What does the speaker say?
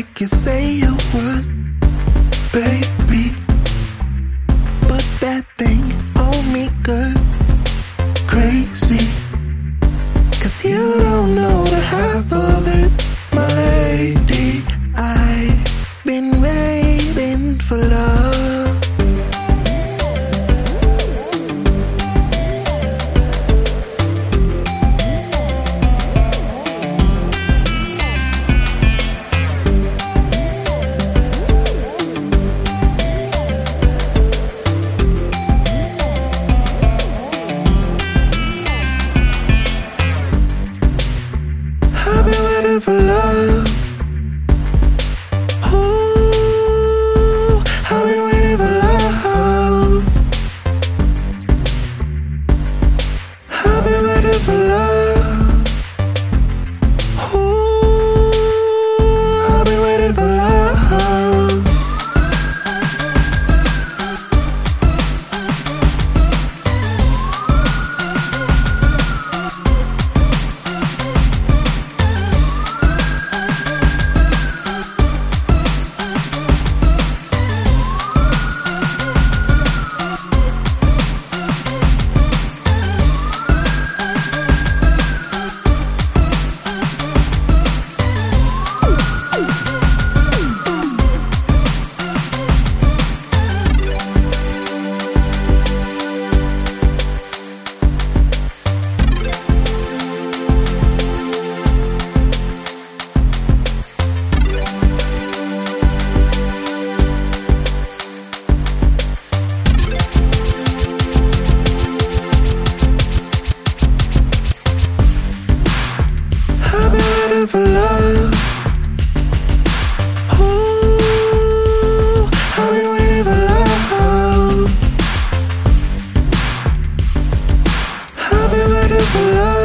like you say you would, baby. but that thing on me good, crazy. Cause you don't know the half of it, my lady. I've been waiting for love. have love. Ooh, how you ever love? Have been waiting for love?